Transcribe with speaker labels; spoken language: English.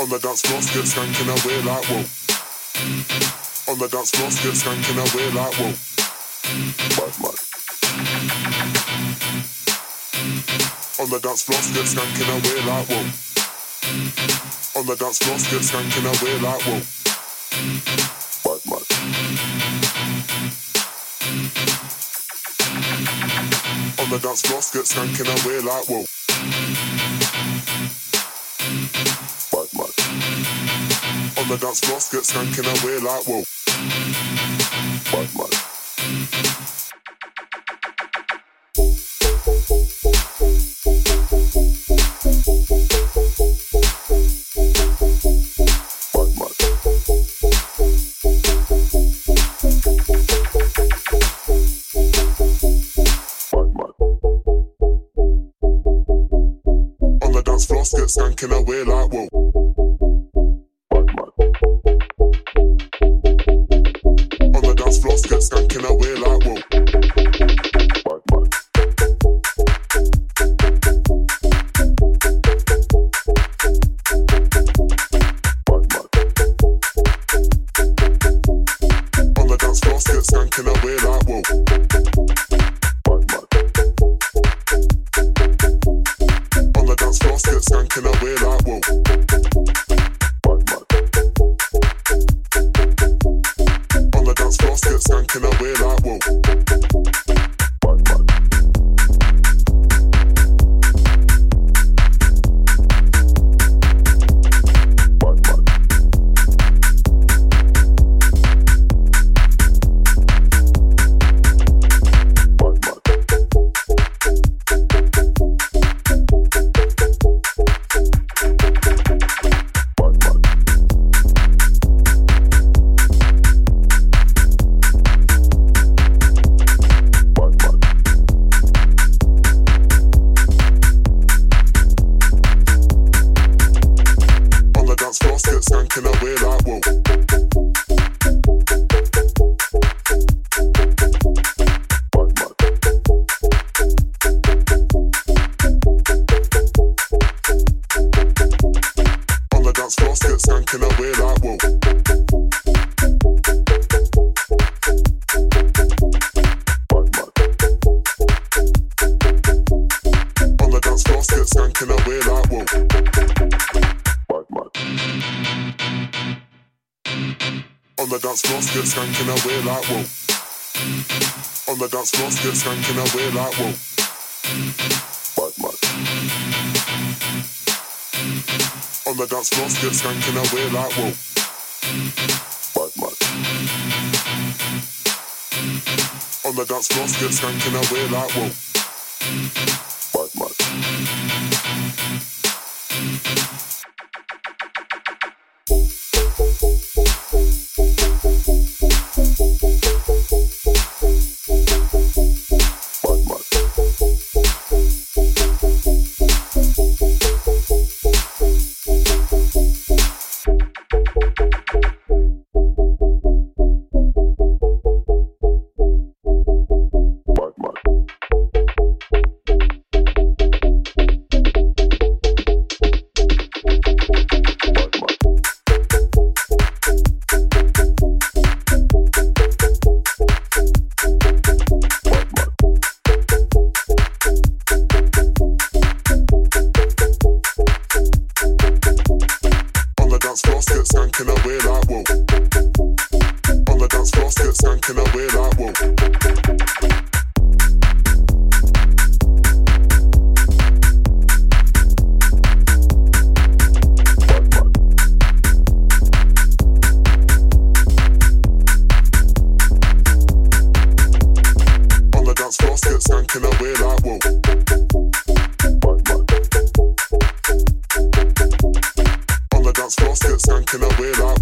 Speaker 1: On the dance floor, get skanking away like whoa. On the dance floor, get skanking away like whoa. Bad On the dance floor, get skanking away like whoa. On the dance floor, get skanking away like whoa. On the dance floor, get skanking away like whoa. On the dance floor, get skanking away like whoa. Bad man. Dance floor, get skanking away like whoa. On the dance floor, get skanking away like whoa. On the dance floor, get away like whoa. Get skanking away like whoa. On the dance floor, get skanking away like whoa. On the dance floor, get skanking away like whoa. On the dance floor, get skanking away like whoa. On the dance floor, get skanking away like whoa. Bite my. On the dance floor, get skanking away like whoa. On can I wear out?